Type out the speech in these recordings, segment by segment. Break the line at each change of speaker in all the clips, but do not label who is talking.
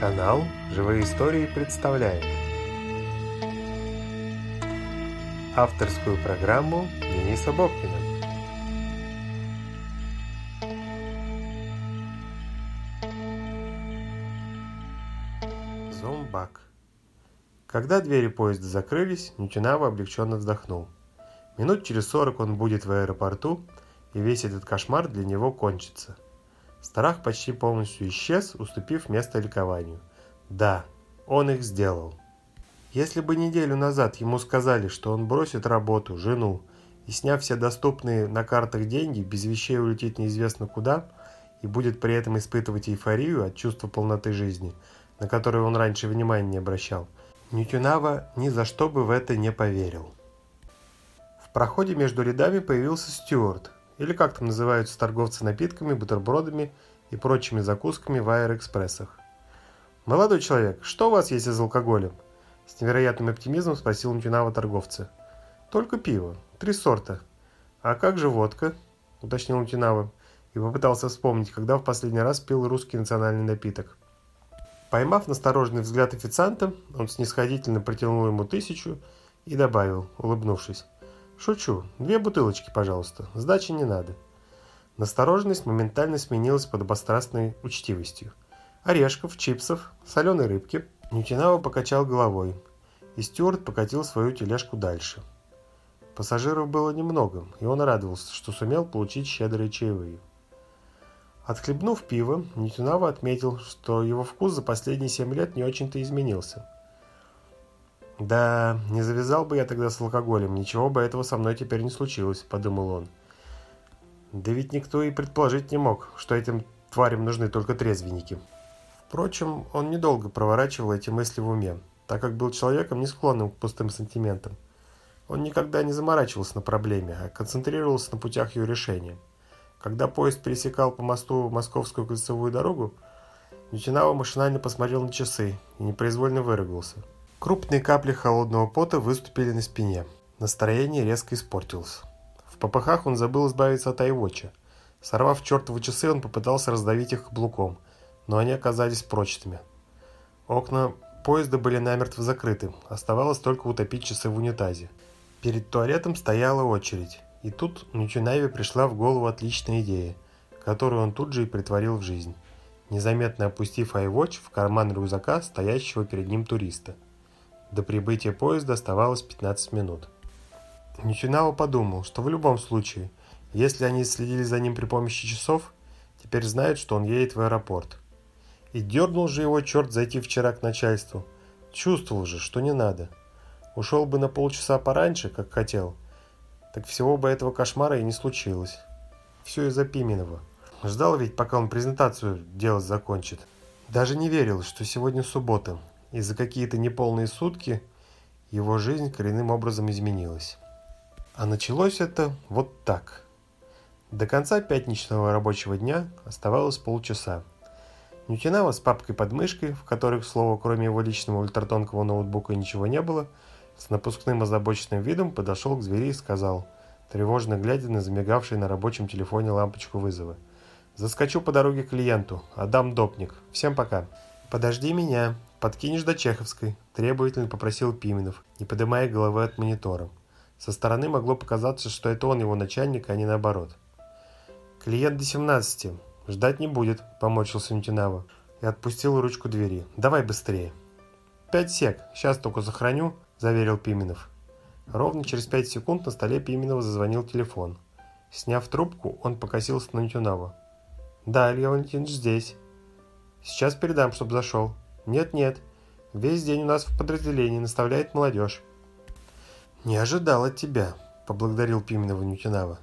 Канал «Живые истории» представляет Авторскую программу Дениса Бобкина. Зомбак. Когда двери поезда закрылись, Нютинава облегченно вздохнул. Минут через сорок он будет в аэропорту, и весь этот кошмар для него кончится – Страх почти полностью исчез, уступив место ликованию. Да, он их сделал. Если бы неделю назад ему сказали, что он бросит работу, жену, и сняв все доступные на картах деньги, без вещей улетит неизвестно куда, и будет при этом испытывать эйфорию от чувства полноты жизни, на которое он раньше внимания не обращал, Ньютюнава ни за что бы в это не поверил. В проходе между рядами появился Стюарт, или как там называются торговцы напитками, бутербродами и прочими закусками в аэроэкспрессах. «Молодой человек, что у вас есть из алкоголя?» С невероятным оптимизмом спросил Нтюнава торговца. «Только пиво. Три сорта». «А как же водка?» – уточнил Нтюнава и попытался вспомнить, когда в последний раз пил русский национальный напиток. Поймав настороженный взгляд официанта, он снисходительно протянул ему тысячу и добавил, улыбнувшись. «Шучу. Две бутылочки, пожалуйста. Сдачи не надо». Настороженность моментально сменилась подобострастной учтивостью. Орешков, чипсов, соленой рыбки. Нютинава покачал головой, и Стюарт покатил свою тележку дальше. Пассажиров было немного, и он радовался, что сумел получить щедрые чаевые. Отхлебнув пиво, Нютинава отметил, что его вкус за последние семь лет не очень-то изменился – «Да, не завязал бы я тогда с алкоголем, ничего бы этого со мной теперь не случилось», – подумал он. Да ведь никто и предположить не мог, что этим тварям нужны только трезвенники. Впрочем, он недолго проворачивал эти мысли в уме, так как был человеком, не склонным к пустым сантиментам. Он никогда не заморачивался на проблеме, а концентрировался на путях ее решения. Когда поезд пересекал по мосту Московскую кольцевую дорогу, Нютинава машинально посмотрел на часы и непроизвольно выругался – Крупные капли холодного пота выступили на спине. Настроение резко испортилось. В попыхах он забыл избавиться от айвоча. Сорвав чертовы часы, он попытался раздавить их каблуком, но они оказались прочными. Окна поезда были намертво закрыты, оставалось только утопить часы в унитазе. Перед туалетом стояла очередь, и тут Нючинайве пришла в голову отличная идея, которую он тут же и притворил в жизнь, незаметно опустив iWatch в карман рюкзака стоящего перед ним туриста – до прибытия поезда оставалось 15 минут. Ничинао подумал, что в любом случае, если они следили за ним при помощи часов, теперь знают, что он едет в аэропорт. И дернул же его черт зайти вчера к начальству. Чувствовал же, что не надо. Ушел бы на полчаса пораньше, как хотел, так всего бы этого кошмара и не случилось. Все из-за Пименова. Ждал ведь, пока он презентацию делать закончит. Даже не верил, что сегодня суббота, и за какие-то неполные сутки его жизнь коренным образом изменилась. А началось это вот так. До конца пятничного рабочего дня оставалось полчаса. Нютинава с папкой под мышкой, в которой, к слову, кроме его личного ультратонкого ноутбука ничего не было, с напускным озабоченным видом подошел к двери и сказал, тревожно глядя на замигавший на рабочем телефоне лампочку вызова. «Заскочу по дороге к клиенту. Адам Допник. Всем пока». «Подожди меня», «Подкинешь до Чеховской», – требовательно попросил Пименов, не поднимая головы от монитора. Со стороны могло показаться, что это он его начальник, а не наоборот. «Клиент до 17. Ждать не будет», – помочился Нютинава и отпустил ручку двери. «Давай быстрее». «Пять сек. Сейчас только сохраню», – заверил Пименов. Ровно через пять секунд на столе Пименова зазвонил телефон. Сняв трубку, он покосился на Нютюнава. «Да, Илья Валентинович здесь. Сейчас передам, чтобы зашел». Нет-нет, весь день у нас в подразделении наставляет молодежь. Не ожидал от тебя, поблагодарил Пименова Нютинава.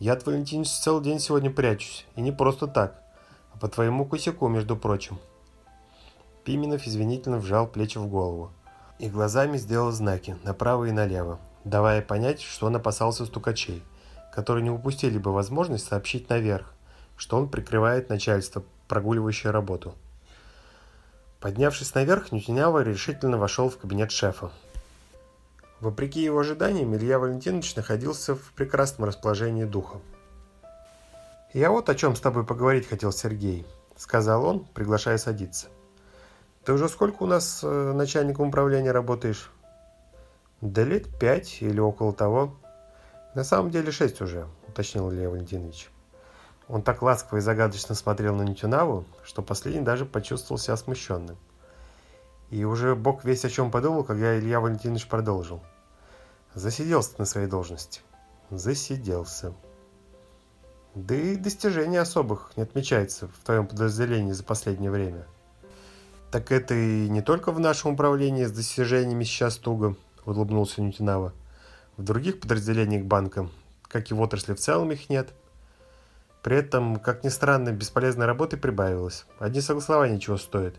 Я от Валентинович целый день сегодня прячусь, и не просто так, а по твоему косяку, между прочим. Пименов извинительно вжал плечи в голову и глазами сделал знаки направо и налево, давая понять, что он опасался стукачей, которые не упустили бы возможность сообщить наверх, что он прикрывает начальство, прогуливающее работу. Поднявшись наверх, Нютинява решительно вошел в кабинет шефа. Вопреки его ожиданиям, Илья Валентинович находился в прекрасном расположении духа. «Я вот о чем с тобой поговорить хотел, Сергей», — сказал он, приглашая садиться. Ты уже сколько у нас э, начальником управления работаешь? Да лет пять или около того. На самом деле шесть уже, уточнил Илья Валентинович. Он так ласково и загадочно смотрел на Нитюнаву, что последний даже почувствовал себя смущенным. И уже бог весь о чем подумал, когда Илья Валентинович продолжил. Засиделся на своей должности. Засиделся. Да и достижений особых не отмечается в твоем подразделении за последнее время. Так это и не только в нашем управлении с достижениями сейчас туго, улыбнулся Нютинава. В других подразделениях банка, как и в отрасли в целом, их нет. При этом, как ни странно, бесполезной работы прибавилось. Одни согласования чего стоят.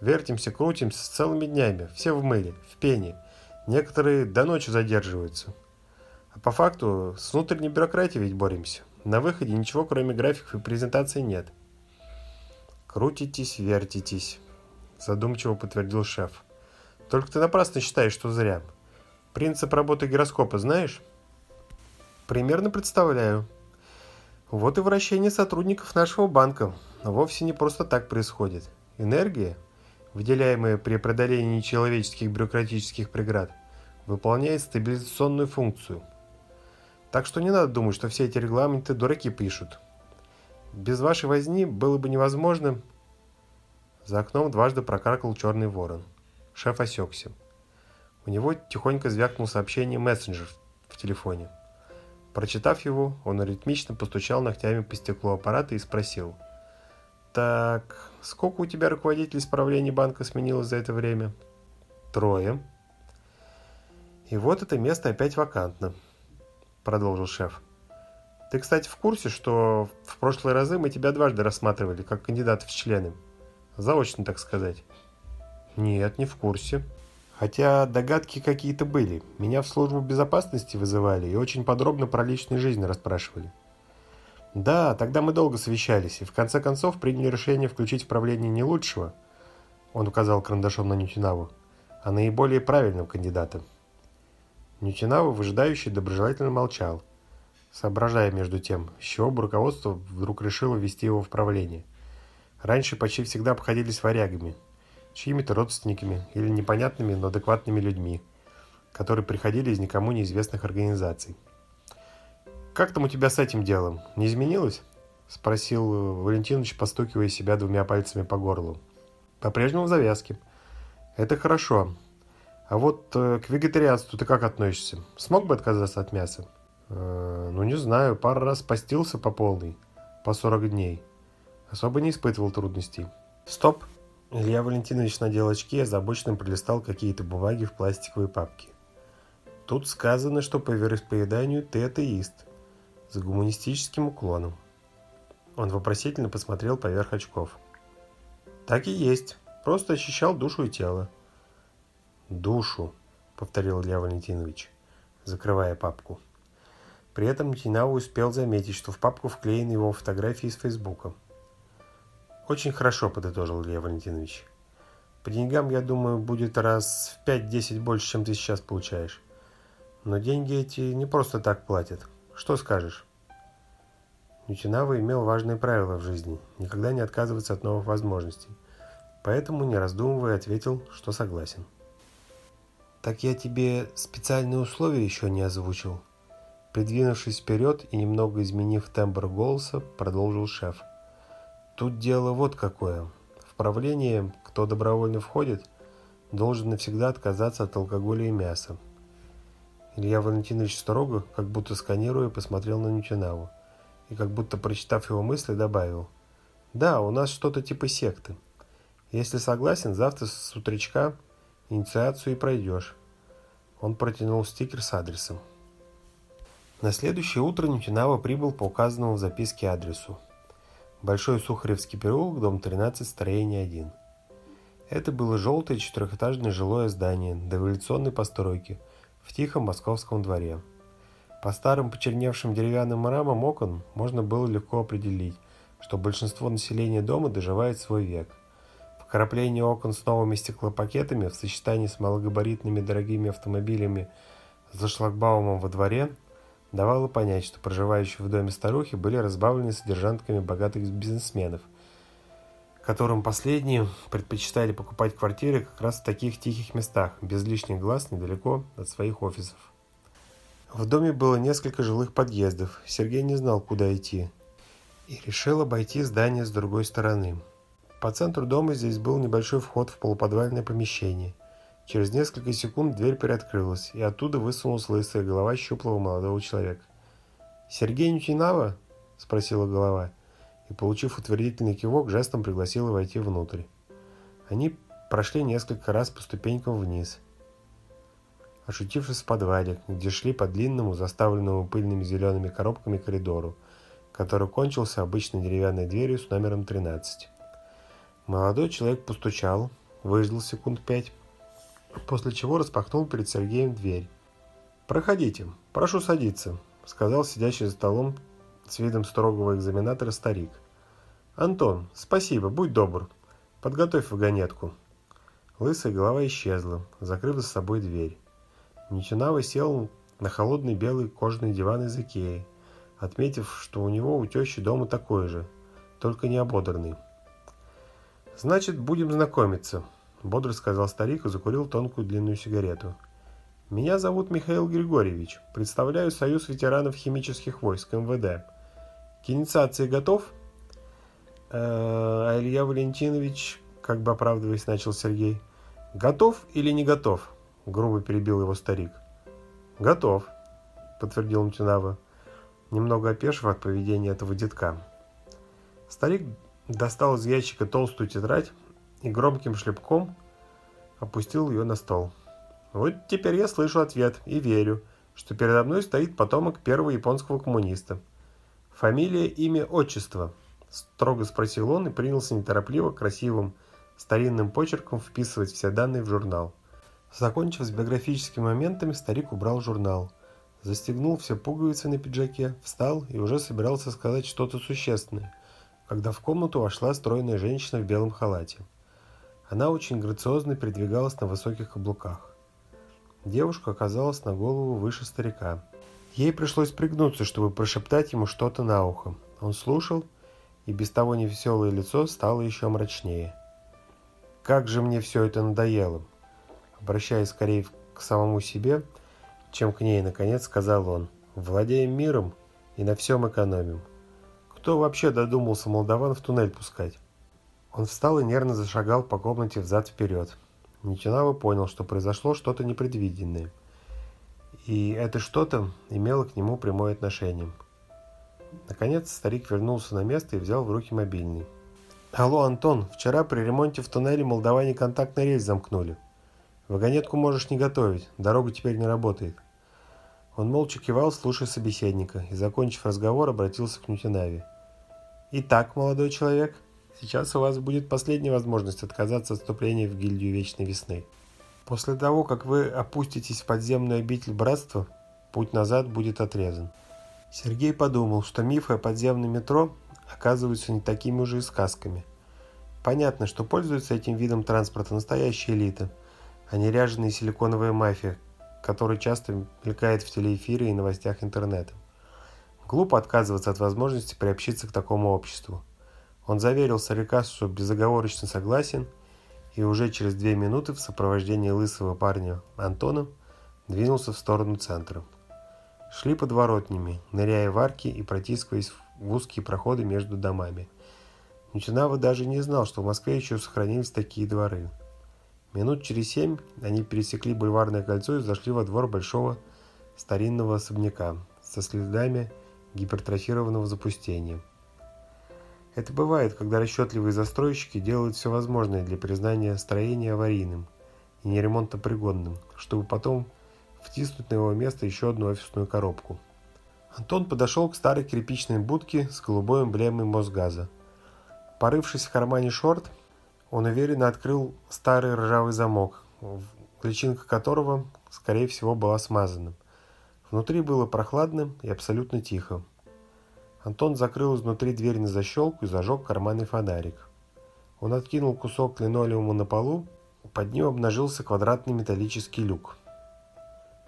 Вертимся, крутимся с целыми днями, все в мыле, в пене. Некоторые до ночи задерживаются. А по факту с внутренней бюрократией ведь боремся. На выходе ничего, кроме графиков и презентаций, нет. «Крутитесь, вертитесь», – задумчиво подтвердил шеф. «Только ты напрасно считаешь, что зря. Принцип работы гироскопа знаешь?» «Примерно представляю», вот и вращение сотрудников нашего банка вовсе не просто так происходит. Энергия, выделяемая при преодолении человеческих бюрократических преград, выполняет стабилизационную функцию. Так что не надо думать, что все эти регламенты дураки пишут. Без вашей возни было бы невозможно... За окном дважды прокаркал черный ворон. Шеф осекся. У него тихонько звякнул сообщение мессенджер в телефоне. Прочитав его, он ритмично постучал ногтями по стеклу аппарата и спросил. «Так, сколько у тебя руководителей исправления банка сменилось за это время?» «Трое». «И вот это место опять вакантно», — продолжил шеф. «Ты, кстати, в курсе, что в прошлые разы мы тебя дважды рассматривали как кандидата в члены? Заочно, так сказать». «Нет, не в курсе», Хотя догадки какие-то были. Меня в службу безопасности вызывали и очень подробно про личную жизнь расспрашивали. Да, тогда мы долго совещались и в конце концов приняли решение включить в правление не лучшего, он указал карандашом на Нютинаву, а наиболее правильного кандидата. Нютинава, выжидающий, доброжелательно молчал, соображая между тем, с чего бы руководство вдруг решило ввести его в правление. Раньше почти всегда обходились варягами – чьими-то родственниками или непонятными, но адекватными людьми, которые приходили из никому неизвестных организаций. «Как там у тебя с этим делом? Не изменилось?» – спросил Валентинович, постукивая себя двумя пальцами по горлу. «По-прежнему в завязке. Это хорошо. А вот э, к вегетарианству ты как относишься? Смог бы отказаться от мяса?» э, «Ну, не знаю. Пару раз постился по полной. По 40 дней. Особо не испытывал трудностей». «Стоп!» Илья Валентинович надел очки и озабоченно пролистал какие-то бумаги в пластиковой папке. Тут сказано, что по вероисповеданию ты атеист, с гуманистическим уклоном. Он вопросительно посмотрел поверх очков. Так и есть, просто ощущал душу и тело. Душу, повторил Илья Валентинович, закрывая папку. При этом Тинау успел заметить, что в папку вклеены его фотографии из Фейсбука – очень хорошо, подытожил Илья Валентинович. По деньгам, я думаю, будет раз в 5-10 больше, чем ты сейчас получаешь. Но деньги эти не просто так платят. Что скажешь? Нютинава имел важное правило в жизни – никогда не отказываться от новых возможностей. Поэтому, не раздумывая, ответил, что согласен. «Так я тебе специальные условия еще не озвучил?» Придвинувшись вперед и немного изменив тембр голоса, продолжил шеф – Тут дело вот какое. В правление, кто добровольно входит, должен навсегда отказаться от алкоголя и мяса. Илья Валентинович строго, как будто сканируя, посмотрел на Нютинаву и, как будто прочитав его мысли, добавил. «Да, у нас что-то типа секты. Если согласен, завтра с утречка инициацию и пройдешь». Он протянул стикер с адресом. На следующее утро Нютинава прибыл по указанному в записке адресу. Большой Сухаревский переулок, дом 13, строение 1. Это было желтое четырехэтажное жилое здание дореволюционной постройки в тихом московском дворе. По старым почерневшим деревянным рамам окон можно было легко определить, что большинство населения дома доживает свой век. Вкрапление окон с новыми стеклопакетами в сочетании с малогабаритными дорогими автомобилями за шлагбаумом во дворе – давало понять, что проживающие в доме старухи были разбавлены содержантками богатых бизнесменов, которым последние предпочитали покупать квартиры как раз в таких тихих местах, без лишних глаз, недалеко от своих офисов. В доме было несколько жилых подъездов. Сергей не знал, куда идти. И решил обойти здание с другой стороны. По центру дома здесь был небольшой вход в полуподвальное помещение. Через несколько секунд дверь приоткрылась, и оттуда высунулась лысая голова щуплого молодого человека. «Сергей Нютинава?» – спросила голова, и, получив утвердительный кивок, жестом пригласила войти внутрь. Они прошли несколько раз по ступенькам вниз, ошутившись в подвале, где шли по длинному, заставленному пыльными зелеными коробками коридору, который кончился обычной деревянной дверью с номером 13. Молодой человек постучал, выждал секунд пять, после чего распахнул перед Сергеем дверь. «Проходите, прошу садиться», — сказал сидящий за столом с видом строгого экзаменатора старик. «Антон, спасибо, будь добр. Подготовь вагонетку». Лысая голова исчезла, закрыв за собой дверь. Ничинава сел на холодный белый кожаный диван из Икеи, отметив, что у него у тещи дома такой же, только не ободранный. «Значит, будем знакомиться», – бодро сказал старик и закурил тонкую длинную сигарету. «Меня зовут Михаил Григорьевич. Представляю Союз ветеранов химических войск МВД. К инициации готов?» «А Илья Валентинович, как бы оправдываясь, начал Сергей. «Готов или не готов?» – грубо перебил его старик. «Готов», – подтвердил Мтюнава, немного опешив от поведения этого детка. Старик достал из ящика толстую тетрадь и громким шлепком опустил ее на стол. Вот теперь я слышу ответ и верю, что передо мной стоит потомок первого японского коммуниста. Фамилия, имя, отчество? Строго спросил он и принялся неторопливо, красивым, старинным почерком вписывать все данные в журнал. Закончив с биографическими моментами, старик убрал журнал. Застегнул все пуговицы на пиджаке, встал и уже собирался сказать что-то существенное – когда в комнату вошла стройная женщина в белом халате. Она очень грациозно передвигалась на высоких каблуках. Девушка оказалась на голову выше старика. Ей пришлось пригнуться, чтобы прошептать ему что-то на ухо. Он слушал, и без того невеселое лицо стало еще мрачнее. «Как же мне все это надоело!» Обращаясь скорее к самому себе, чем к ней, наконец сказал он. «Владеем миром и на всем экономим. Кто вообще додумался молдаван в туннель пускать? Он встал и нервно зашагал по комнате взад-вперед. Ничинава понял, что произошло что-то непредвиденное. И это что-то имело к нему прямое отношение. Наконец старик вернулся на место и взял в руки мобильный. «Алло, Антон, вчера при ремонте в туннеле молдаване контактный рейс замкнули. Вагонетку можешь не готовить, дорога теперь не работает». Он молча кивал, слушая собеседника, и, закончив разговор, обратился к Нютинаве. «Итак, молодой человек, сейчас у вас будет последняя возможность отказаться от вступления в гильдию Вечной Весны. После того, как вы опуститесь в подземную обитель Братства, путь назад будет отрезан». Сергей подумал, что мифы о подземном метро оказываются не такими уже и сказками. Понятно, что пользуется этим видом транспорта настоящая элита, а не ряженая силиконовая мафия, который часто мелькает в телеэфире и новостях интернета. Глупо отказываться от возможности приобщиться к такому обществу. Он заверил старика, что безоговорочно согласен, и уже через две минуты в сопровождении лысого парня Антона двинулся в сторону центра. Шли подворотнями, ныряя в арки и протискиваясь в узкие проходы между домами. Ничинава даже не знал, что в Москве еще сохранились такие дворы – Минут через семь они пересекли бульварное кольцо и зашли во двор большого старинного особняка со следами гипертрофированного запустения. Это бывает, когда расчетливые застройщики делают все возможное для признания строения аварийным и неремонтопригодным, чтобы потом втиснуть на его место еще одну офисную коробку. Антон подошел к старой кирпичной будке с голубой эмблемой Мосгаза. Порывшись в кармане шорт, он уверенно открыл старый ржавый замок, личинка которого, скорее всего, была смазана. Внутри было прохладно и абсолютно тихо. Антон закрыл изнутри дверь на защелку и зажег карманный фонарик. Он откинул кусок линолеума на полу, под ним обнажился квадратный металлический люк.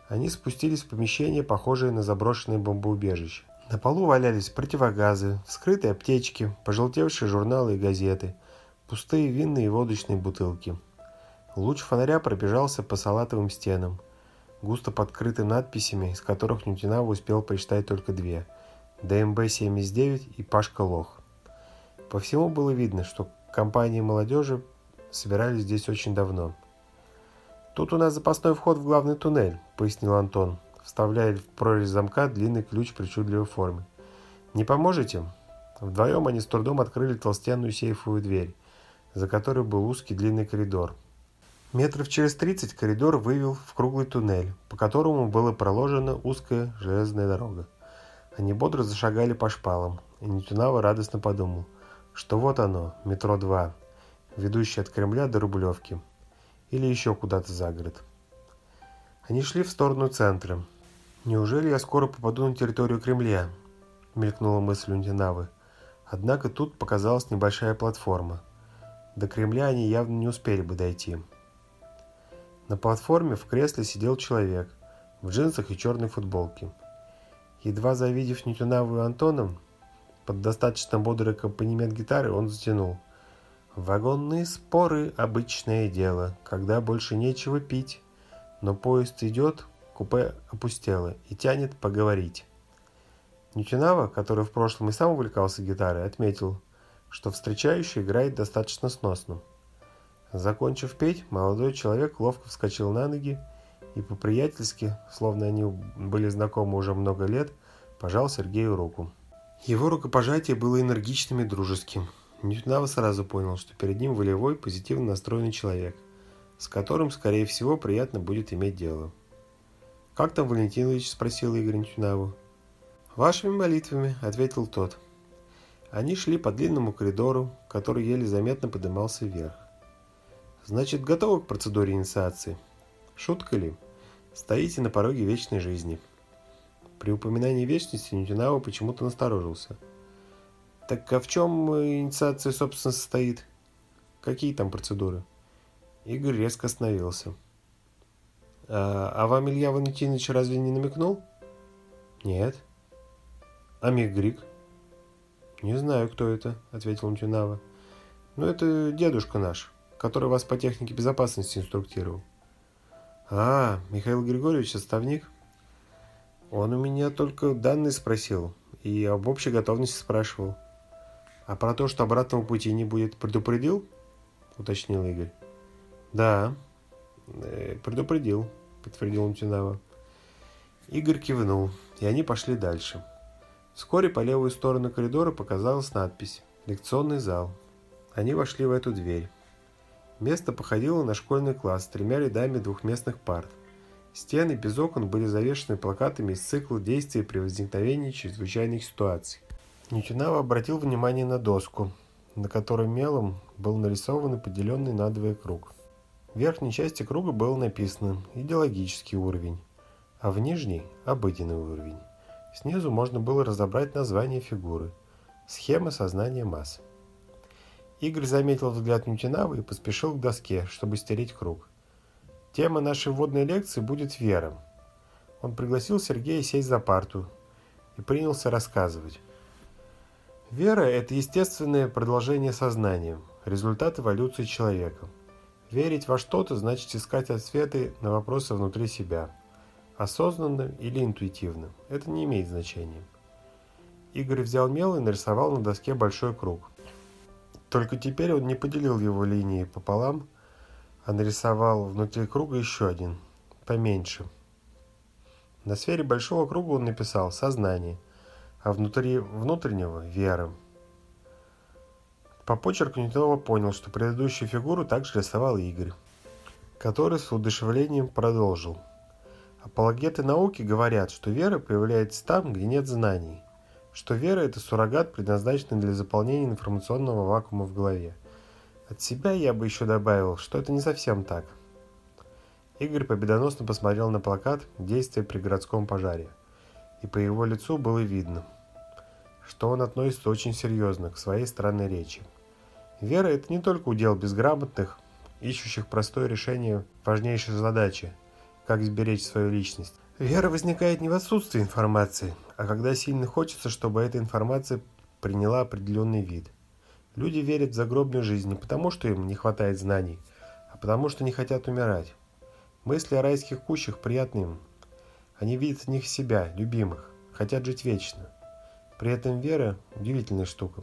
Они спустились в помещение, похожее на заброшенное бомбоубежище. На полу валялись противогазы, вскрытые аптечки, пожелтевшие журналы и газеты – пустые винные и водочные бутылки. Луч фонаря пробежался по салатовым стенам, густо подкрытым надписями, из которых Нютинава успел прочитать только две – ДМБ-79 и Пашка Лох. По всему было видно, что компании молодежи собирались здесь очень давно. «Тут у нас запасной вход в главный туннель», – пояснил Антон, вставляя в прорезь замка длинный ключ причудливой формы. «Не поможете?» Вдвоем они с трудом открыли толстенную сейфовую дверь, за которой был узкий длинный коридор. Метров через тридцать коридор вывел в круглый туннель, по которому была проложена узкая железная дорога. Они бодро зашагали по шпалам, и Нетюнава радостно подумал, что вот оно, метро 2, ведущее от Кремля до Рублевки, или еще куда-то за город. Они шли в сторону центра. «Неужели я скоро попаду на территорию Кремля?» – мелькнула мысль у Нетюнавы. Однако тут показалась небольшая платформа. До Кремля они явно не успели бы дойти. На платформе в кресле сидел человек в джинсах и черной футболке. Едва завидев Нютюнаву и Антоном, под достаточно бодрый аккомпанемент гитары он затянул. «Вагонные споры – обычное дело, когда больше нечего пить, но поезд идет, купе опустело и тянет поговорить». Нютинава, который в прошлом и сам увлекался гитарой, отметил, что встречающий играет достаточно сносно. Закончив петь, молодой человек ловко вскочил на ноги и по-приятельски, словно они были знакомы уже много лет, пожал Сергею руку. Его рукопожатие было энергичным и дружеским. Ньютнава сразу понял, что перед ним волевой, позитивно настроенный человек, с которым, скорее всего, приятно будет иметь дело. «Как там Валентин Ильич?» – спросил Игорь Ньютнаву. «Вашими молитвами», — ответил тот. Они шли по длинному коридору, который еле заметно поднимался вверх. «Значит, готовы к процедуре инициации?» «Шутка ли? Стоите на пороге вечной жизни». При упоминании вечности Нютинава почему-то насторожился. «Так а в чем инициация, собственно, состоит? Какие там процедуры?» Игорь резко остановился. «А, а вам Илья Валентинович разве не намекнул?» «Нет». «А Мигрик?» «Не знаю, кто это», — ответил Мтюнава. «Ну, это дедушка наш, который вас по технике безопасности инструктировал». «А, Михаил Григорьевич, отставник?» «Он у меня только данные спросил и об общей готовности спрашивал». «А про то, что обратного пути не будет, предупредил?» — уточнил Игорь. «Да, э, предупредил», — подтвердил Мтюнава. Игорь кивнул, и они пошли дальше. Вскоре по левую сторону коридора показалась надпись «Лекционный зал». Они вошли в эту дверь. Место походило на школьный класс с тремя рядами двухместных парт. Стены без окон были завешены плакатами из цикла действий при возникновении чрезвычайных ситуаций. Нютинава обратил внимание на доску, на которой мелом был нарисован и поделенный надвое круг. В верхней части круга было написано «идеологический уровень», а в нижней – обыденный уровень. Снизу можно было разобрать название фигуры. Схема сознания масс. Игорь заметил взгляд Нютинавы и поспешил к доске, чтобы стереть круг. Тема нашей вводной лекции будет вера. Он пригласил Сергея сесть за парту и принялся рассказывать. Вера – это естественное продолжение сознания, результат эволюции человека. Верить во что-то значит искать ответы на вопросы внутри себя – Осознанно или интуитивно, это не имеет значения. Игорь взял мел и нарисовал на доске большой круг. Только теперь он не поделил его линии пополам, а нарисовал внутри круга еще один, поменьше. На сфере большого круга он написал «сознание», а внутри внутреннего – «вера». По почерку Ньютонова понял, что предыдущую фигуру также рисовал Игорь, который с удушевлением продолжил – Апологеты науки говорят, что вера появляется там, где нет знаний, что вера – это суррогат, предназначенный для заполнения информационного вакуума в голове. От себя я бы еще добавил, что это не совсем так. Игорь победоносно посмотрел на плакат «Действие при городском пожаре», и по его лицу было видно, что он относится очень серьезно к своей странной речи. Вера – это не только удел безграмотных, ищущих простое решение важнейшей задачи – как сберечь свою личность. Вера возникает не в отсутствии информации, а когда сильно хочется, чтобы эта информация приняла определенный вид. Люди верят в загробную жизнь не потому, что им не хватает знаний, а потому, что не хотят умирать. Мысли о райских кущах приятны им. Они видят в них себя, любимых, хотят жить вечно. При этом вера – удивительная штука,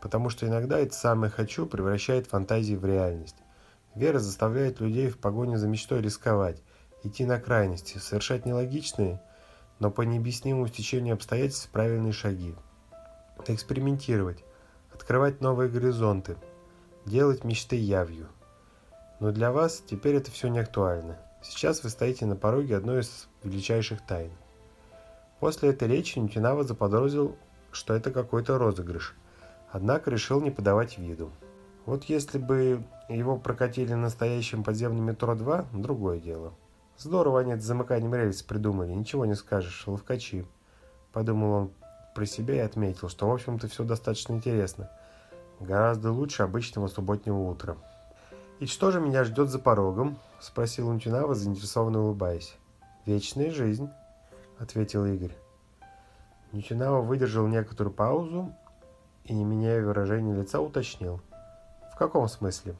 потому что иногда это самое «хочу» превращает фантазии в реальность. Вера заставляет людей в погоне за мечтой рисковать, идти на крайности, совершать нелогичные, но по необъяснимому стечению обстоятельств правильные шаги. Экспериментировать, открывать новые горизонты, делать мечты явью. Но для вас теперь это все не актуально. Сейчас вы стоите на пороге одной из величайших тайн. После этой речи Нютинава заподозрил, что это какой-то розыгрыш, однако решил не подавать виду. Вот если бы его прокатили настоящим подземным метро 2, другое дело. Здорово они это замыканием рельс придумали, ничего не скажешь, ловкачи. Подумал он про себя и отметил, что в общем-то все достаточно интересно. Гораздо лучше обычного субботнего утра. «И что же меня ждет за порогом?» – спросил Унтинава, заинтересованно улыбаясь. «Вечная жизнь», – ответил Игорь. Ничинава выдержал некоторую паузу и, не меняя выражения лица, уточнил. «В каком смысле?»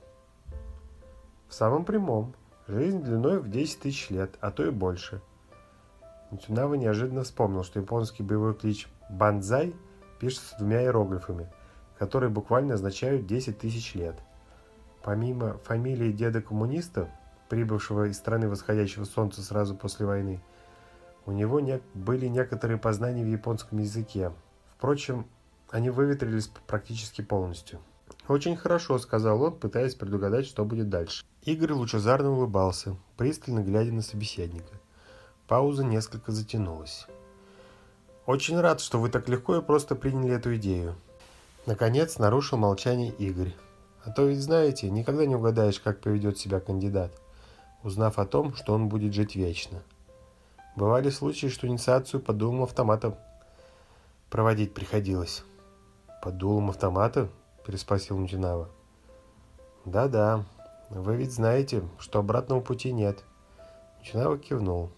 «В самом прямом. Жизнь длиной в 10 тысяч лет, а то и больше». Ничинава неожиданно вспомнил, что японский боевой клич «банзай» пишется двумя иероглифами, которые буквально означают 10 тысяч лет. Помимо фамилии деда-коммуниста, прибывшего из страны восходящего солнца сразу после войны, у него не, были некоторые познания в японском языке. Впрочем, они выветрились практически полностью. «Очень хорошо», — сказал он, пытаясь предугадать, что будет дальше. Игорь лучезарно улыбался, пристально глядя на собеседника. Пауза несколько затянулась. «Очень рад, что вы так легко и просто приняли эту идею». Наконец нарушил молчание Игорь. «А то ведь, знаете, никогда не угадаешь, как поведет себя кандидат, узнав о том, что он будет жить вечно». Бывали случаи, что инициацию под дулом автомата проводить приходилось. «Под дулом автомата?» – переспросил Мутинава. «Да-да, вы ведь знаете, что обратного пути нет». Мутинава кивнул.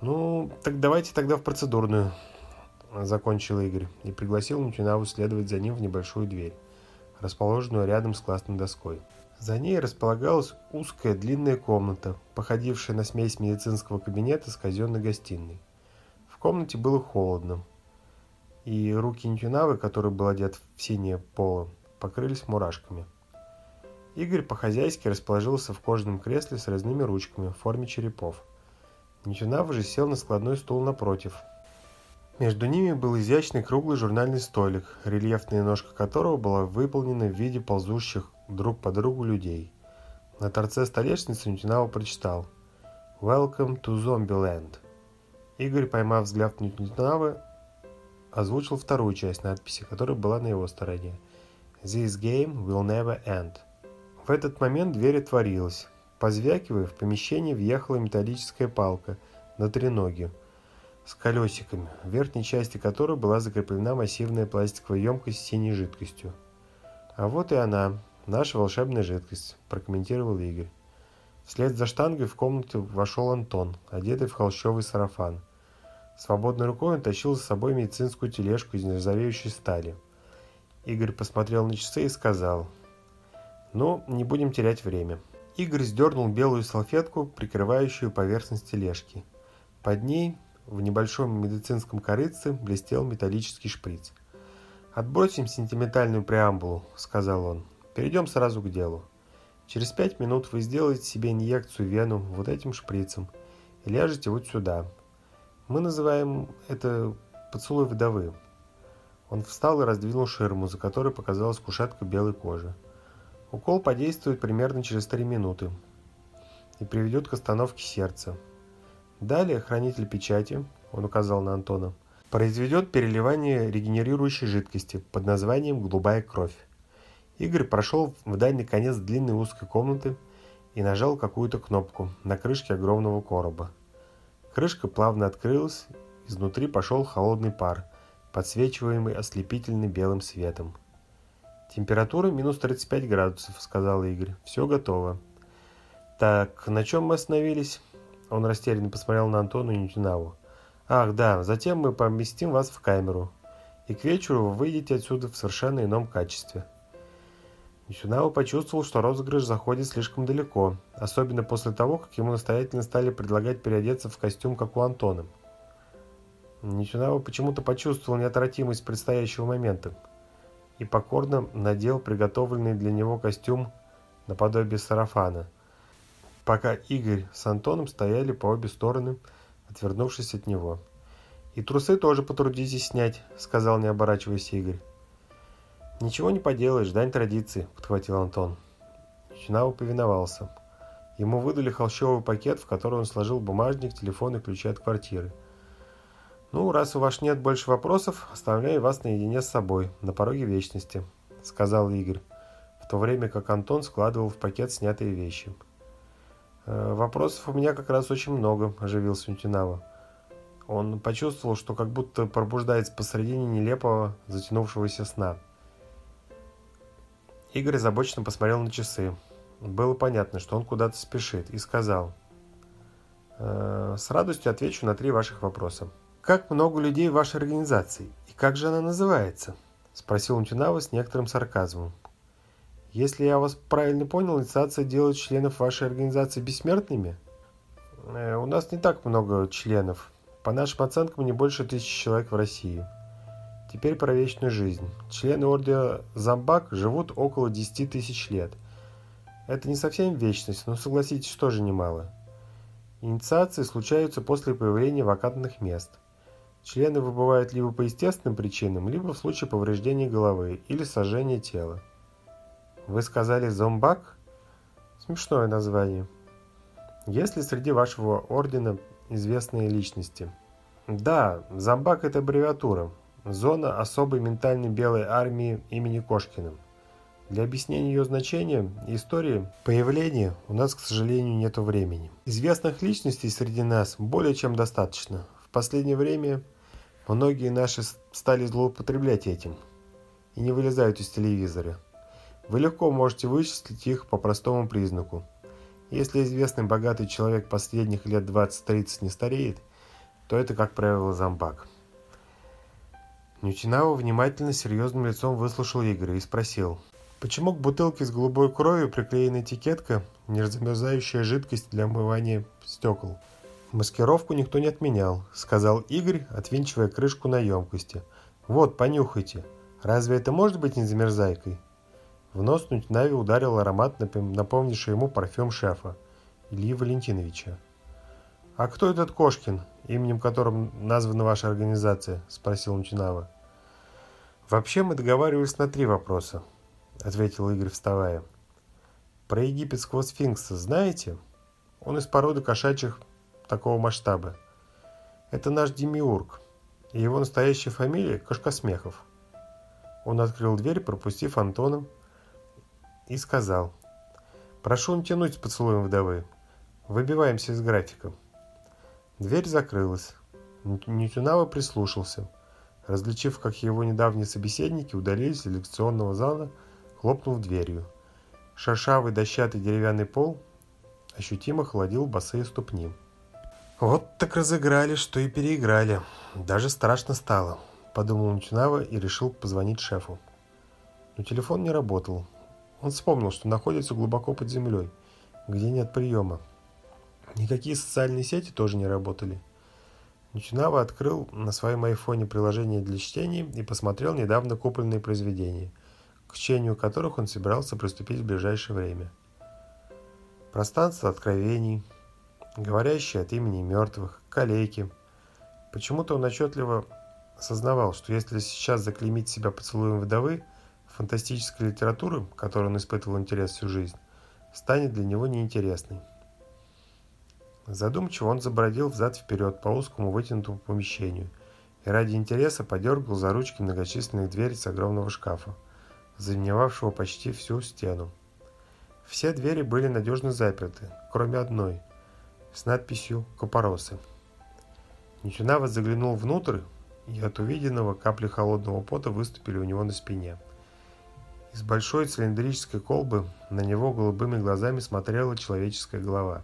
«Ну, так давайте тогда в процедурную», – закончил Игорь и пригласил Мутинаву следовать за ним в небольшую дверь, расположенную рядом с классной доской. За ней располагалась узкая длинная комната, походившая на смесь медицинского кабинета с казенной гостиной. В комнате было холодно, и руки Нтюнавы, который был одет в синее поло, покрылись мурашками. Игорь по-хозяйски расположился в кожаном кресле с резными ручками в форме черепов. Нтюнава же сел на складной стул напротив. Между ними был изящный круглый журнальный столик, рельефная ножка которого была выполнена в виде ползущих друг по другу людей. На торце столешницы Нютинава прочитал «Welcome to Zombieland». Игорь, поймав взгляд Нютинавы, озвучил вторую часть надписи, которая была на его стороне. «This game will never end». В этот момент дверь отворилась. Позвякивая, в помещение въехала металлическая палка на треноге с колесиками, в верхней части которой была закреплена массивная пластиковая емкость с синей жидкостью. А вот и она, «Наша волшебная жидкость», – прокомментировал Игорь. Вслед за штангой в комнату вошел Антон, одетый в холщовый сарафан. Свободной рукой он тащил за собой медицинскую тележку из нержавеющей стали. Игорь посмотрел на часы и сказал, «Ну, не будем терять время». Игорь сдернул белую салфетку, прикрывающую поверхность тележки. Под ней, в небольшом медицинском корыце, блестел металлический шприц. «Отбросим сентиментальную преамбулу», — сказал он. Перейдем сразу к делу. Через пять минут вы сделаете себе инъекцию вену вот этим шприцем и ляжете вот сюда. Мы называем это поцелуй вдовы. Он встал и раздвинул ширму, за которой показалась кушетка белой кожи. Укол подействует примерно через 3 минуты и приведет к остановке сердца. Далее хранитель печати, он указал на Антона, произведет переливание регенерирующей жидкости под названием «голубая кровь». Игорь прошел в дальний конец длинной узкой комнаты и нажал какую-то кнопку на крышке огромного короба. Крышка плавно открылась, изнутри пошел холодный пар, подсвечиваемый ослепительным белым светом. «Температура минус 35 градусов», — сказал Игорь. «Все готово». «Так, на чем мы остановились?» Он растерянно посмотрел на Антону и Нютинаву. «Ах, да, затем мы поместим вас в камеру. и к вечеру вы выйдете отсюда в совершенно ином качестве. Ничунава почувствовал, что розыгрыш заходит слишком далеко, особенно после того, как ему настоятельно стали предлагать переодеться в костюм, как у Антона. Ничунава почему-то почувствовал неотвратимость предстоящего момента и покорно надел приготовленный для него костюм наподобие сарафана, пока Игорь с Антоном стояли по обе стороны, отвернувшись от него. «И трусы тоже потрудитесь снять», — сказал, не оборачиваясь Игорь. «Ничего не поделаешь, дань традиции», — подхватил Антон. Чинава повиновался. Ему выдали холщовый пакет, в который он сложил бумажник, телефон и ключи от квартиры. «Ну, раз у вас нет больше вопросов, оставляю вас наедине с собой, на пороге вечности», — сказал Игорь, в то время как Антон складывал в пакет снятые вещи. «Э, «Вопросов у меня как раз очень много», – оживился Мютинава. Он почувствовал, что как будто пробуждается посредине нелепого, затянувшегося сна. Игорь озабоченно посмотрел на часы. Было понятно, что он куда-то спешит, и сказал. «Э, «С радостью отвечу на три ваших вопроса. Как много людей в вашей организации, и как же она называется?» – спросил Мутинава с некоторым сарказмом. Если я вас правильно понял, инициация делает членов вашей организации бессмертными? Э, у нас не так много членов. По нашим оценкам, не больше тысячи человек в России. Теперь про вечную жизнь. Члены ордена Замбак живут около 10 тысяч лет. Это не совсем вечность, но согласитесь, тоже немало. Инициации случаются после появления вакантных мест. Члены выбывают либо по естественным причинам, либо в случае повреждения головы или сожжения тела. Вы сказали зомбак? Смешное название. Есть ли среди вашего ордена известные личности? Да, зомбак это аббревиатура. Зона особой ментальной белой армии имени Кошкина. Для объяснения ее значения и истории появления у нас, к сожалению, нет времени. Известных личностей среди нас более чем достаточно. Последнее время многие наши стали злоупотреблять этим и не вылезают из телевизора. Вы легко можете вычислить их по простому признаку. Если известный богатый человек последних лет 20-30 не стареет, то это, как правило, зомбак. Нютинава внимательно, серьезным лицом выслушал Игоря и спросил, почему к бутылке с голубой кровью приклеена этикетка «Неразмерзающая жидкость для омывания стекол». «Маскировку никто не отменял», — сказал Игорь, отвинчивая крышку на емкости. «Вот, понюхайте. Разве это может быть не замерзайкой?» В нос Нутинави ударил аромат, напомнивший ему парфюм шефа, Ильи Валентиновича. «А кто этот Кошкин, именем которым названа ваша организация?» – спросил Нутинава. «Вообще мы договаривались на три вопроса», – ответил Игорь, вставая. «Про египетского сфинкса знаете? Он из породы кошачьих такого масштаба. Это наш демиург, и его настоящая фамилия – Кошкосмехов». Он открыл дверь, пропустив Антона, и сказал «Прошу не тянуть с поцелуем вдовы. Выбиваемся из графика». Дверь закрылась. Нютюнава прислушался. Различив, как его недавние собеседники удалились из лекционного зала, хлопнув дверью. Шершавый дощатый деревянный пол ощутимо холодил босые ступни. «Вот так разыграли, что и переиграли. Даже страшно стало», – подумал Нутюнава и решил позвонить шефу. Но телефон не работал. Он вспомнил, что находится глубоко под землей, где нет приема. Никакие социальные сети тоже не работали. Ничунава открыл на своем айфоне приложение для чтения и посмотрел недавно купленные произведения, к чтению которых он собирался приступить в ближайшее время. Пространство откровений, говорящие от имени мертвых, калейки. Почему-то он отчетливо осознавал, что если сейчас заклеймить себя поцелуем вдовы, фантастической литературы, которой он испытывал интерес всю жизнь, станет для него неинтересной. Задумчиво он забродил взад-вперед по узкому вытянутому помещению и ради интереса подергал за ручки многочисленных дверей огромного шкафа, занимавшего почти всю стену. Все двери были надежно заперты, кроме одной, с надписью «Купоросы». Ничунава заглянул внутрь, и от увиденного капли холодного пота выступили у него на спине – из большой цилиндрической колбы на него голубыми глазами смотрела человеческая голова.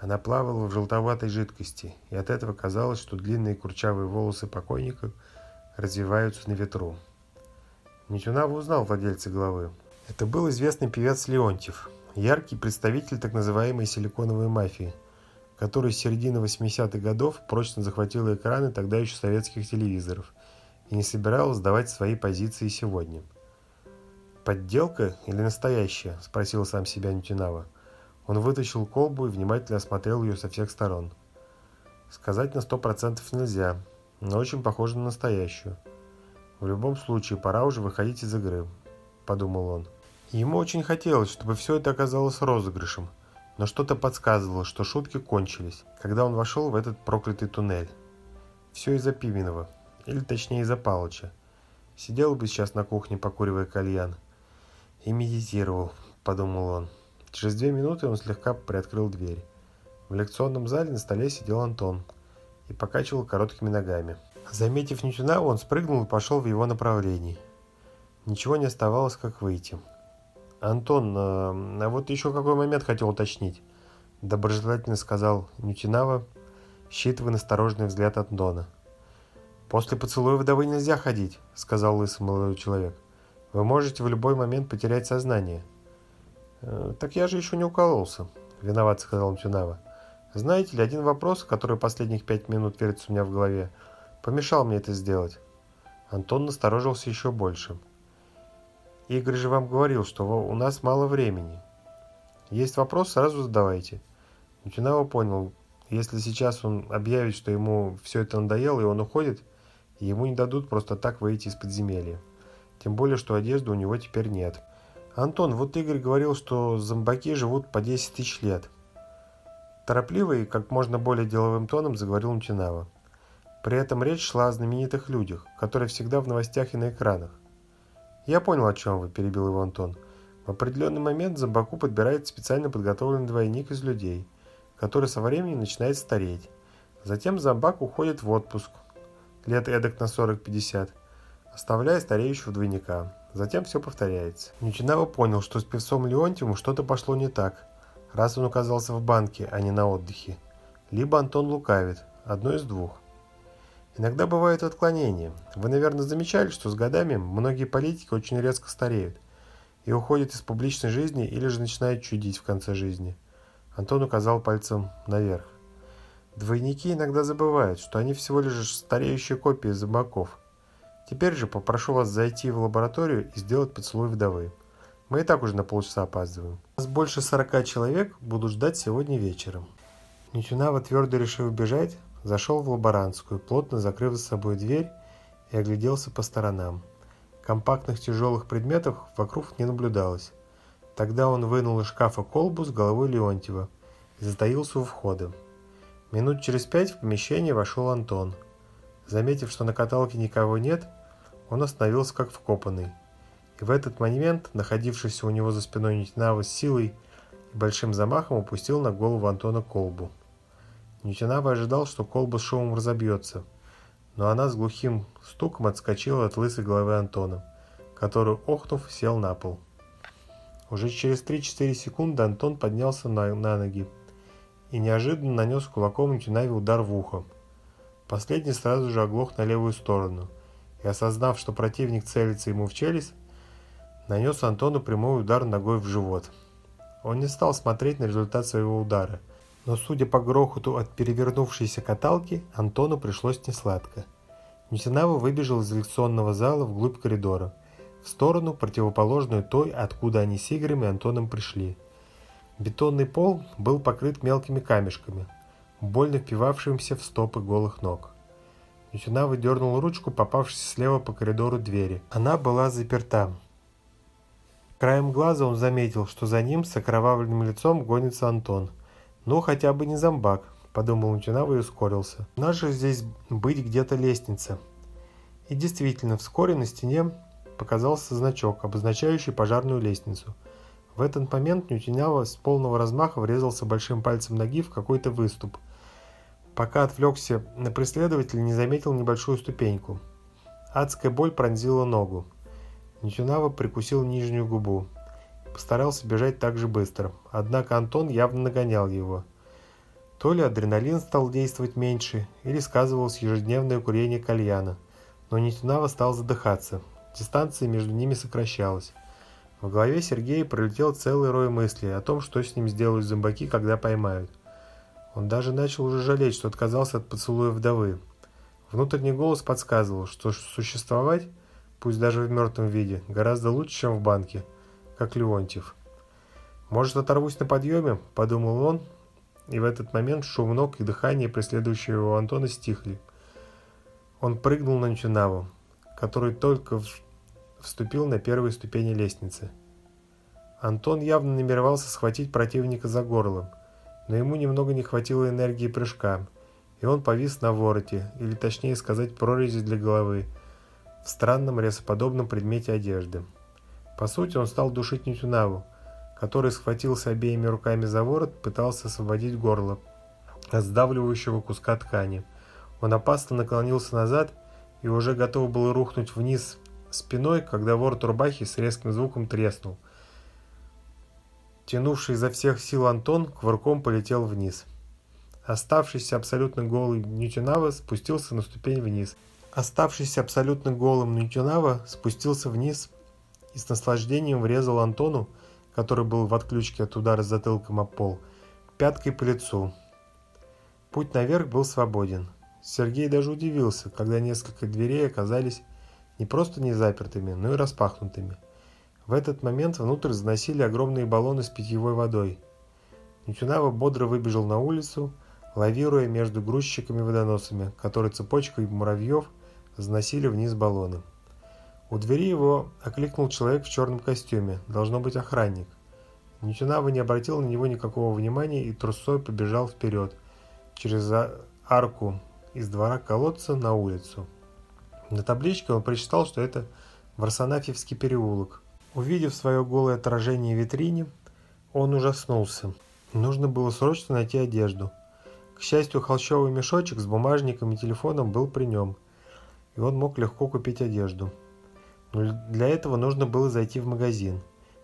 Она плавала в желтоватой жидкости, и от этого казалось, что длинные курчавые волосы покойника развиваются на ветру. Митюнава узнал владельца главы. Это был известный певец Леонтьев, яркий представитель так называемой силиконовой мафии, который с середины 80-х годов прочно захватил экраны тогда еще советских телевизоров и не собирался сдавать свои позиции сегодня. «Подделка или настоящая?» – спросил сам себя Нютинава. Он вытащил колбу и внимательно осмотрел ее со всех сторон. Сказать на сто процентов нельзя, но очень похоже на настоящую. В любом случае, пора уже выходить из игры, подумал он. Ему очень хотелось, чтобы все это оказалось розыгрышем, но что-то подсказывало, что шутки кончились, когда он вошел в этот проклятый туннель. Все из-за Пименова, или точнее из-за Палыча. Сидел бы сейчас на кухне, покуривая кальян. И медитировал, подумал он. Через две минуты он слегка приоткрыл дверь. В лекционном зале на столе сидел Антон и покачивал короткими ногами. Заметив Нютюна, он спрыгнул и пошел в его направлении. Ничего не оставалось, как выйти. «Антон, а вот еще какой момент хотел уточнить», – доброжелательно сказал Нютинава, считывая настороженный взгляд Антона. «После поцелуя вдовы нельзя ходить», – сказал лысый молодой человек. «Вы можете в любой момент потерять сознание». «Э, «Так я же еще не укололся», – виноват сказал Нютинава. «Знаете ли, один вопрос, который последних пять минут вертится у меня в голове – помешал мне это сделать. Антон насторожился еще больше. Игорь же вам говорил, что у нас мало времени. Есть вопрос, сразу задавайте. Нутинава понял, если сейчас он объявит, что ему все это надоело и он уходит, ему не дадут просто так выйти из подземелья. Тем более, что одежды у него теперь нет. Антон, вот Игорь говорил, что зомбаки живут по 10 тысяч лет. Торопливо и как можно более деловым тоном заговорил Нутинава. При этом речь шла о знаменитых людях, которые всегда в новостях и на экранах. «Я понял, о чем вы», – перебил его Антон. В определенный момент зомбаку подбирает специально подготовленный двойник из людей, который со временем начинает стареть. Затем зомбак уходит в отпуск, лет эдак на 40-50, оставляя стареющего двойника. Затем все повторяется. Ничинава понял, что с певцом Леонтьевым что-то пошло не так, раз он оказался в банке, а не на отдыхе. Либо Антон лукавит, одно из двух. Иногда бывают отклонения. Вы, наверное, замечали, что с годами многие политики очень резко стареют и уходят из публичной жизни или же начинают чудить в конце жизни. Антон указал пальцем наверх. Двойники иногда забывают, что они всего лишь стареющие копии зомбаков. Теперь же попрошу вас зайти в лабораторию и сделать поцелуй вдовы. Мы и так уже на полчаса опаздываем. Нас больше сорока человек будут ждать сегодня вечером. Ничунава твердо решил бежать, Зашел в лаборантскую, плотно закрыв за собой дверь и огляделся по сторонам. Компактных тяжелых предметов вокруг не наблюдалось. Тогда он вынул из шкафа колбу с головой Леонтьева и затаился у входа. Минут через пять в помещение вошел Антон. Заметив, что на каталке никого нет, он остановился как вкопанный. И в этот момент, находившийся у него за спиной Нитинава с силой и большим замахом упустил на голову Антона колбу. Нютинава ожидал, что колба с шумом разобьется, но она с глухим стуком отскочила от лысой головы Антона, который, охнув, сел на пол. Уже через 3-4 секунды Антон поднялся на, на ноги и неожиданно нанес кулаком Нютинаве удар в ухо. Последний сразу же оглох на левую сторону и, осознав, что противник целится ему в челюсть, нанес Антону прямой удар ногой в живот. Он не стал смотреть на результат своего удара – но, судя по грохоту от перевернувшейся каталки, Антону пришлось несладко. Нюсинава выбежал из лекционного зала вглубь коридора, в сторону, противоположную той, откуда они с Игорем и Антоном пришли. Бетонный пол был покрыт мелкими камешками, больно впивавшимися в стопы голых ног. Нюсинава дернул ручку, попавшись слева по коридору двери. Она была заперта. Краем глаза он заметил, что за ним с окровавленным лицом гонится Антон – «Ну, хотя бы не зомбак», – подумал Мутинава и ускорился. «У нас же здесь быть где-то лестница». И действительно, вскоре на стене показался значок, обозначающий пожарную лестницу. В этот момент Нютинява с полного размаха врезался большим пальцем ноги в какой-то выступ. Пока отвлекся на преследователя, не заметил небольшую ступеньку. Адская боль пронзила ногу. Нютинава прикусил нижнюю губу постарался бежать так же быстро, однако Антон явно нагонял его. То ли адреналин стал действовать меньше, или сказывалось ежедневное курение кальяна, но Нитюнава стал задыхаться. Дистанция между ними сокращалась. В голове Сергея пролетел целый рой мыслей о том, что с ним сделают зомбаки, когда поймают. Он даже начал уже жалеть, что отказался от поцелуя вдовы. Внутренний голос подсказывал, что существовать, пусть даже в мертвом виде, гораздо лучше, чем в банке, как Леонтьев. «Может, оторвусь на подъеме?» – подумал он, и в этот момент шум ног и дыхание преследующего его Антона стихли. Он прыгнул на Нчунаву, который только вступил на первые ступени лестницы. Антон явно намеревался схватить противника за горло, но ему немного не хватило энергии прыжка, и он повис на вороте, или точнее сказать прорези для головы, в странном ресоподобном предмете одежды. По сути, он стал душить Нютюнаву, который схватился обеими руками за ворот, пытался освободить горло от сдавливающего куска ткани. Он опасно наклонился назад и уже готов был рухнуть вниз спиной, когда ворот рубахи с резким звуком треснул. Тянувший изо всех сил Антон кувырком полетел вниз. Оставшийся абсолютно голый Ньютинава спустился на ступень вниз. Оставшийся абсолютно голым Ньютинава спустился вниз и с наслаждением врезал Антону, который был в отключке от удара затылком об пол, пяткой по лицу. Путь наверх был свободен. Сергей даже удивился, когда несколько дверей оказались не просто не запертыми, но и распахнутыми. В этот момент внутрь заносили огромные баллоны с питьевой водой. Нитюнава бодро выбежал на улицу, лавируя между грузчиками-водоносами, которые цепочкой муравьев заносили вниз баллоны. У двери его окликнул человек в черном костюме, должно быть охранник. Нитюнава не обратил на него никакого внимания и трусой побежал вперед, через арку из двора колодца на улицу. На табличке он прочитал, что это Варсонафьевский переулок. Увидев свое голое отражение в витрине, он ужаснулся. Нужно было срочно найти одежду. К счастью, холщовый мешочек с бумажником и телефоном был при нем, и он мог легко купить одежду. Но для этого нужно было зайти в магазин.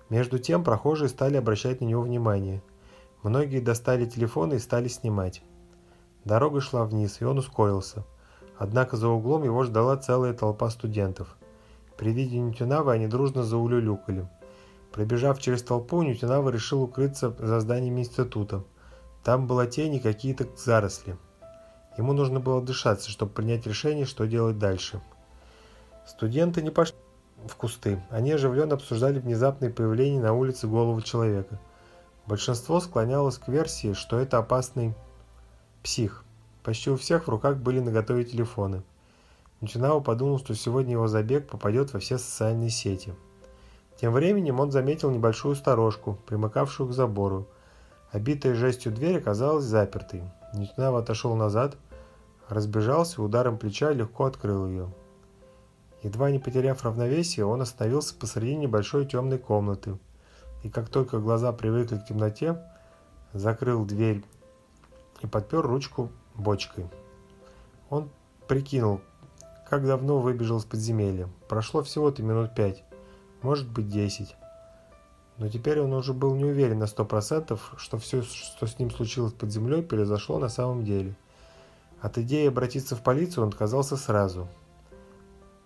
Между тем прохожие стали обращать на него внимание. Многие достали телефоны и стали снимать. Дорога шла вниз, и он ускорился. Однако за углом его ждала целая толпа студентов. При виде Нютинавы они дружно заулюлюкали. Пробежав через толпу, Нютинава решил укрыться за зданием института. Там была тень и какие-то заросли. Ему нужно было дышаться, чтобы принять решение, что делать дальше. Студенты не пошли в кусты. Они оживленно обсуждали внезапное появление на улице голого человека. Большинство склонялось к версии, что это опасный псих. Почти у всех в руках были наготове телефоны. Ничинао подумал, что сегодня его забег попадет во все социальные сети. Тем временем он заметил небольшую сторожку, примыкавшую к забору. Обитая жестью дверь оказалась запертой. Ничинао отошел назад, разбежался и ударом плеча легко открыл ее. Едва не потеряв равновесие, он остановился посреди небольшой темной комнаты, и как только глаза привыкли к темноте, закрыл дверь и подпер ручку бочкой. Он прикинул, как давно выбежал из подземелья. Прошло всего-то минут пять, может быть десять. Но теперь он уже был не уверен на сто процентов, что все, что с ним случилось под землей, произошло на самом деле. От идеи обратиться в полицию он отказался сразу.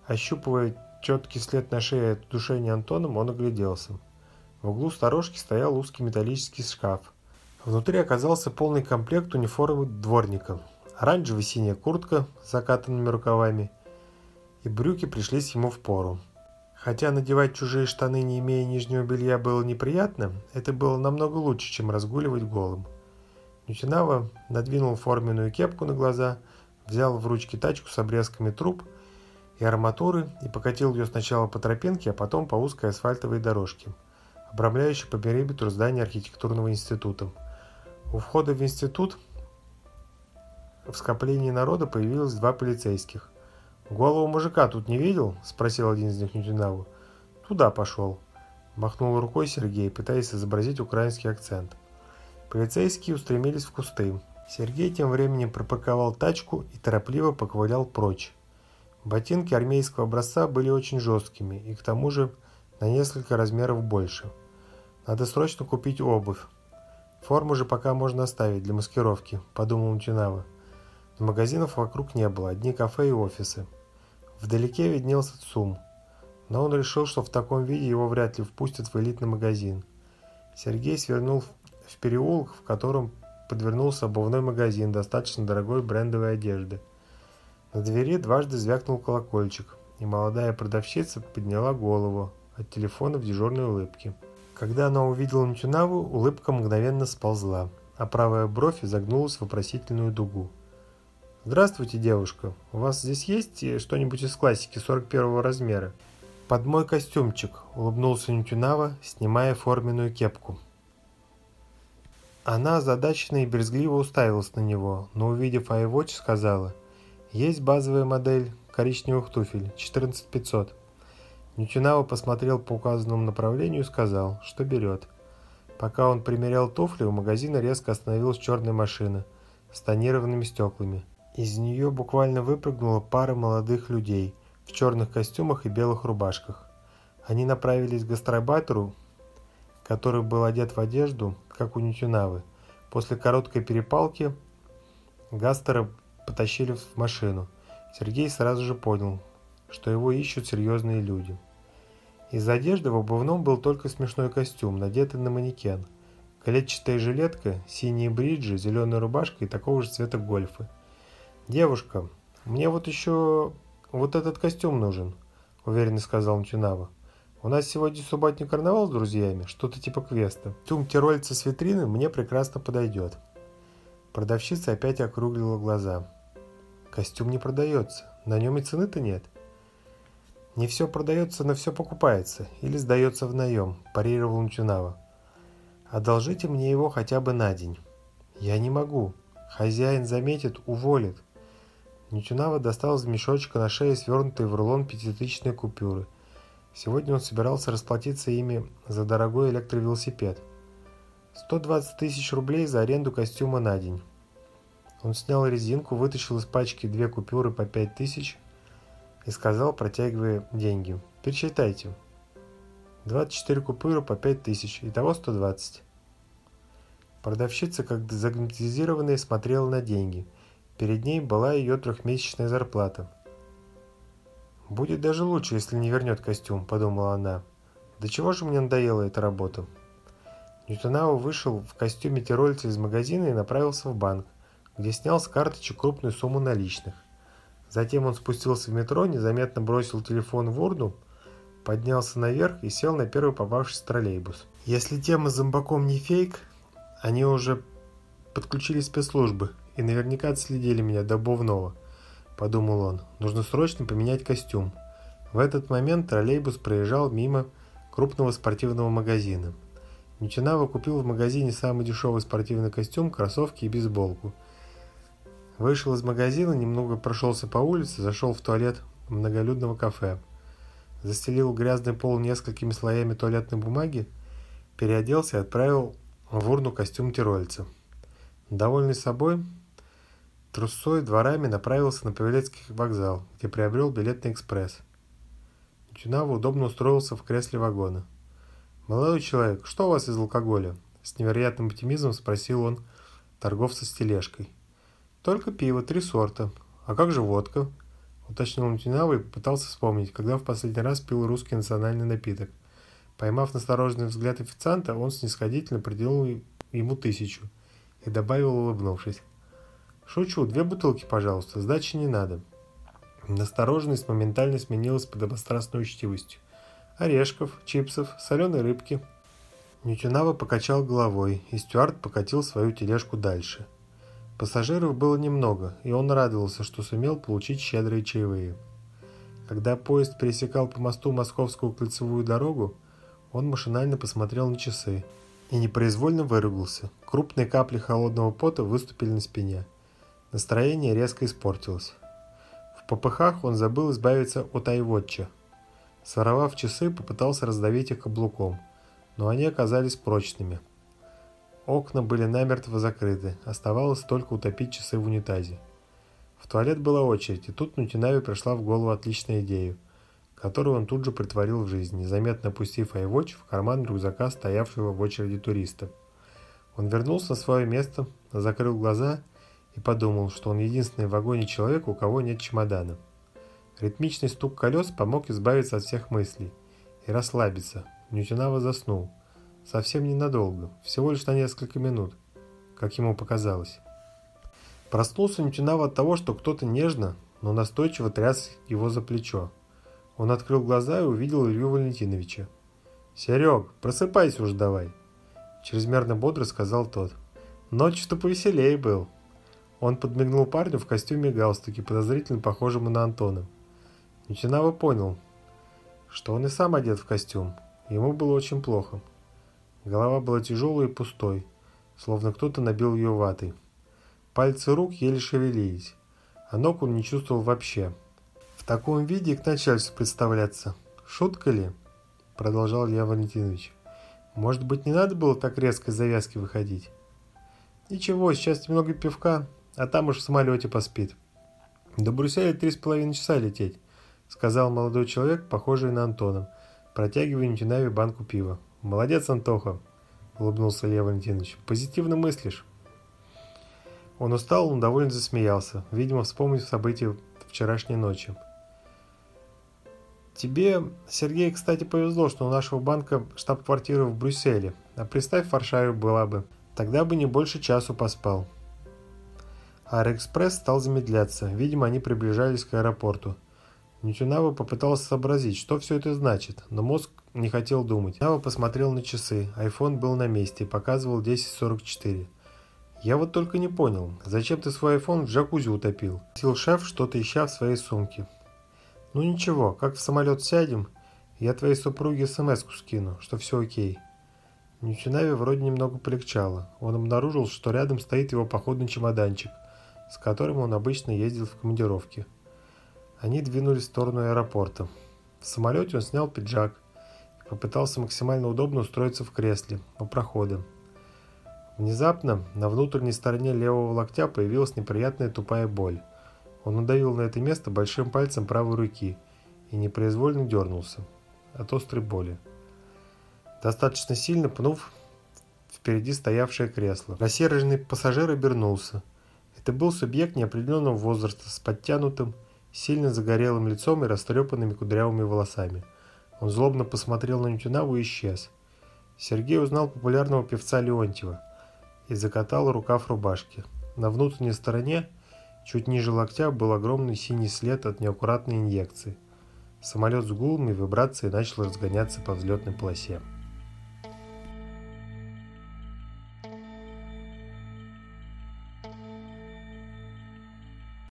Ощупывая четкий след на шее от душения Антоном, он огляделся. В углу сторожки стоял узкий металлический шкаф. Внутри оказался полный комплект униформы дворника. Оранжевая синяя куртка с закатанными рукавами и брюки пришлись ему в пору. Хотя надевать чужие штаны, не имея нижнего белья, было неприятно, это было намного лучше, чем разгуливать голым. Нютинава надвинул форменную кепку на глаза, взял в ручки тачку с обрезками труб и арматуры и покатил ее сначала по тропинке, а потом по узкой асфальтовой дорожке, обрамляющей по периметру здания архитектурного института. У входа в институт в скоплении народа появилось два полицейских. «Голову мужика тут не видел?» – спросил один из них Нютинаву. «Туда пошел», – махнул рукой Сергей, пытаясь изобразить украинский акцент. Полицейские устремились в кусты. Сергей тем временем пропаковал тачку и торопливо поковылял прочь. Ботинки армейского образца были очень жесткими и к тому же на несколько размеров больше. Надо срочно купить обувь, Форму же пока можно оставить для маскировки, подумал Мтюнава. Но магазинов вокруг не было, одни кафе и офисы. Вдалеке виднелся ЦУМ, но он решил, что в таком виде его вряд ли впустят в элитный магазин. Сергей свернул в переулок, в котором подвернулся обувной магазин достаточно дорогой брендовой одежды. На двери дважды звякнул колокольчик, и молодая продавщица подняла голову от телефона в дежурной улыбке. Когда она увидела Нтюнаву, улыбка мгновенно сползла, а правая бровь изогнулась в вопросительную дугу. «Здравствуйте, девушка. У вас здесь есть что-нибудь из классики 41 размера?» «Под мой костюмчик», — улыбнулся Нтюнава, снимая форменную кепку. Она озадаченно и брезгливо уставилась на него, но увидев iWatch, сказала, «Есть базовая модель коричневых туфель, 14500». Нютинава посмотрел по указанному направлению и сказал, что берет. Пока он примерял туфли, у магазина резко остановилась черная машина с тонированными стеклами. Из нее буквально выпрыгнула пара молодых людей в черных костюмах и белых рубашках. Они направились к гастробайтеру, который был одет в одежду, как у Нютюнавы. После короткой перепалки Гастера потащили в машину. Сергей сразу же понял, что его ищут серьезные люди. Из одежды в обувном был только смешной костюм, надетый на манекен. Клетчатая жилетка, синие бриджи, зеленая рубашка и такого же цвета гольфы – «Девушка, мне вот еще вот этот костюм нужен», – уверенно сказал Начинава. «У нас сегодня субботний карнавал с друзьями, что-то типа квеста. Костюм тирольца с витрины мне прекрасно подойдет». Продавщица опять округлила глаза. «Костюм не продается, на нем и цены-то нет». «Не все продается, но все покупается или сдается в наем», – парировал Начинава. «Одолжите мне его хотя бы на день». «Я не могу. Хозяин заметит, уволит». Нитюнава достал из мешочка на шее свернутые в рулон пятитысячные купюры. Сегодня он собирался расплатиться ими за дорогой электровелосипед. 120 тысяч рублей за аренду костюма на день. Он снял резинку, вытащил из пачки две купюры по 5 тысяч и сказал, протягивая деньги. «Пересчитайте. 24 купюры по 5 тысяч, итого 120». Продавщица, как загнетизированная, смотрела на деньги – Перед ней была ее трехмесячная зарплата. «Будет даже лучше, если не вернет костюм», – подумала она. «До чего же мне надоела эта работа?» Ньютонау вышел в костюме тирольца из магазина и направился в банк, где снял с карточек крупную сумму наличных. Затем он спустился в метро, незаметно бросил телефон в урну, поднялся наверх и сел на первый попавшийся троллейбус. Если тема с зомбаком не фейк, они уже подключили спецслужбы и наверняка отследили меня до Бовного, подумал он. Нужно срочно поменять костюм. В этот момент троллейбус проезжал мимо крупного спортивного магазина. Ничинава купил в магазине самый дешевый спортивный костюм, кроссовки и бейсболку. Вышел из магазина, немного прошелся по улице, зашел в туалет многолюдного кафе. Застелил грязный пол несколькими слоями туалетной бумаги, переоделся и отправил в урну костюм тирольца. Довольный собой, Трусой дворами направился на Павелецкий вокзал, где приобрел билет на экспресс. Чунава удобно устроился в кресле вагона. «Молодой человек, что у вас из алкоголя?» С невероятным оптимизмом спросил он торговца с тележкой. «Только пиво, три сорта. А как же водка?» Уточнил Нутинава и попытался вспомнить, когда в последний раз пил русский национальный напиток. Поймав настороженный взгляд официанта, он снисходительно определил ему тысячу и добавил, улыбнувшись. «Шучу, две бутылки, пожалуйста, сдачи не надо». Настороженность моментально сменилась подобострастной учтивостью. Орешков, чипсов, соленой рыбки. Нютюнава покачал головой, и Стюарт покатил свою тележку дальше. Пассажиров было немного, и он радовался, что сумел получить щедрые чаевые. Когда поезд пересекал по мосту Московскую кольцевую дорогу, он машинально посмотрел на часы и непроизвольно выругался. Крупные капли холодного пота выступили на спине. Настроение резко испортилось. В попыхах он забыл избавиться от айвотча. Своровав часы, попытался раздавить их каблуком, но они оказались прочными. Окна были намертво закрыты, оставалось только утопить часы в унитазе. В туалет была очередь, и тут Нутинаве пришла в голову отличная идея, которую он тут же притворил в жизнь, незаметно опустив айвотч в карман рюкзака стоявшего в очереди туриста. Он вернулся на свое место, закрыл глаза и подумал, что он единственный в вагоне человек, у кого нет чемодана. Ритмичный стук колес помог избавиться от всех мыслей и расслабиться. Нютинава заснул. Совсем ненадолго, всего лишь на несколько минут, как ему показалось. Проснулся Нютинава от того, что кто-то нежно, но настойчиво тряс его за плечо. Он открыл глаза и увидел Илью Валентиновича. «Серег, просыпайся уж давай!» Чрезмерно бодро сказал тот. «Ночь-то повеселее был!» Он подмигнул парню в костюме и галстуке, подозрительно похожему на Антона. Ничинава понял, что он и сам одет в костюм. Ему было очень плохо. Голова была тяжелой и пустой, словно кто-то набил ее ватой. Пальцы рук еле шевелились, а ног он не чувствовал вообще. В таком виде к начальству представляться. Шутка ли? Продолжал Илья Валентинович. Может быть, не надо было так резко из завязки выходить? Ничего, сейчас немного пивка, а там уж в самолете поспит. До Брюсселя три с половиной часа лететь, сказал молодой человек, похожий на Антона, протягивая Нютинаве банку пива. Молодец, Антоха, улыбнулся Илья Валентинович. Позитивно мыслишь. Он устал, но довольно засмеялся, видимо, вспомнив события вчерашней ночи. Тебе, Сергей, кстати, повезло, что у нашего банка штаб-квартира в Брюсселе. А представь, в Варшаве была бы. Тогда бы не больше часу поспал. Аэроэкспресс стал замедляться. Видимо, они приближались к аэропорту. Нютюнава попытался сообразить, что все это значит, но мозг не хотел думать. Нава посмотрел на часы. Айфон был на месте показывал 10.44. «Я вот только не понял, зачем ты свой айфон в джакузи утопил?» Сил шеф, что-то ища в своей сумке. «Ну ничего, как в самолет сядем, я твоей супруге смс скину, что все окей». Ничунаве вроде немного полегчало. Он обнаружил, что рядом стоит его походный чемоданчик, с которым он обычно ездил в командировке. Они двинулись в сторону аэропорта. В самолете он снял пиджак и попытался максимально удобно устроиться в кресле у прохода. Внезапно на внутренней стороне левого локтя появилась неприятная тупая боль. Он надавил на это место большим пальцем правой руки и непроизвольно дернулся от острой боли. Достаточно сильно пнув впереди стоявшее кресло. Рассерженный пассажир обернулся. Это был субъект неопределенного возраста с подтянутым, сильно загорелым лицом и растрепанными кудрявыми волосами. Он злобно посмотрел на Нютюнаву и исчез. Сергей узнал популярного певца Леонтьева и закатал рукав рубашки. На внутренней стороне Чуть ниже локтя был огромный синий след от неаккуратной инъекции. Самолет с гулом и вибрацией начал разгоняться по взлетной полосе.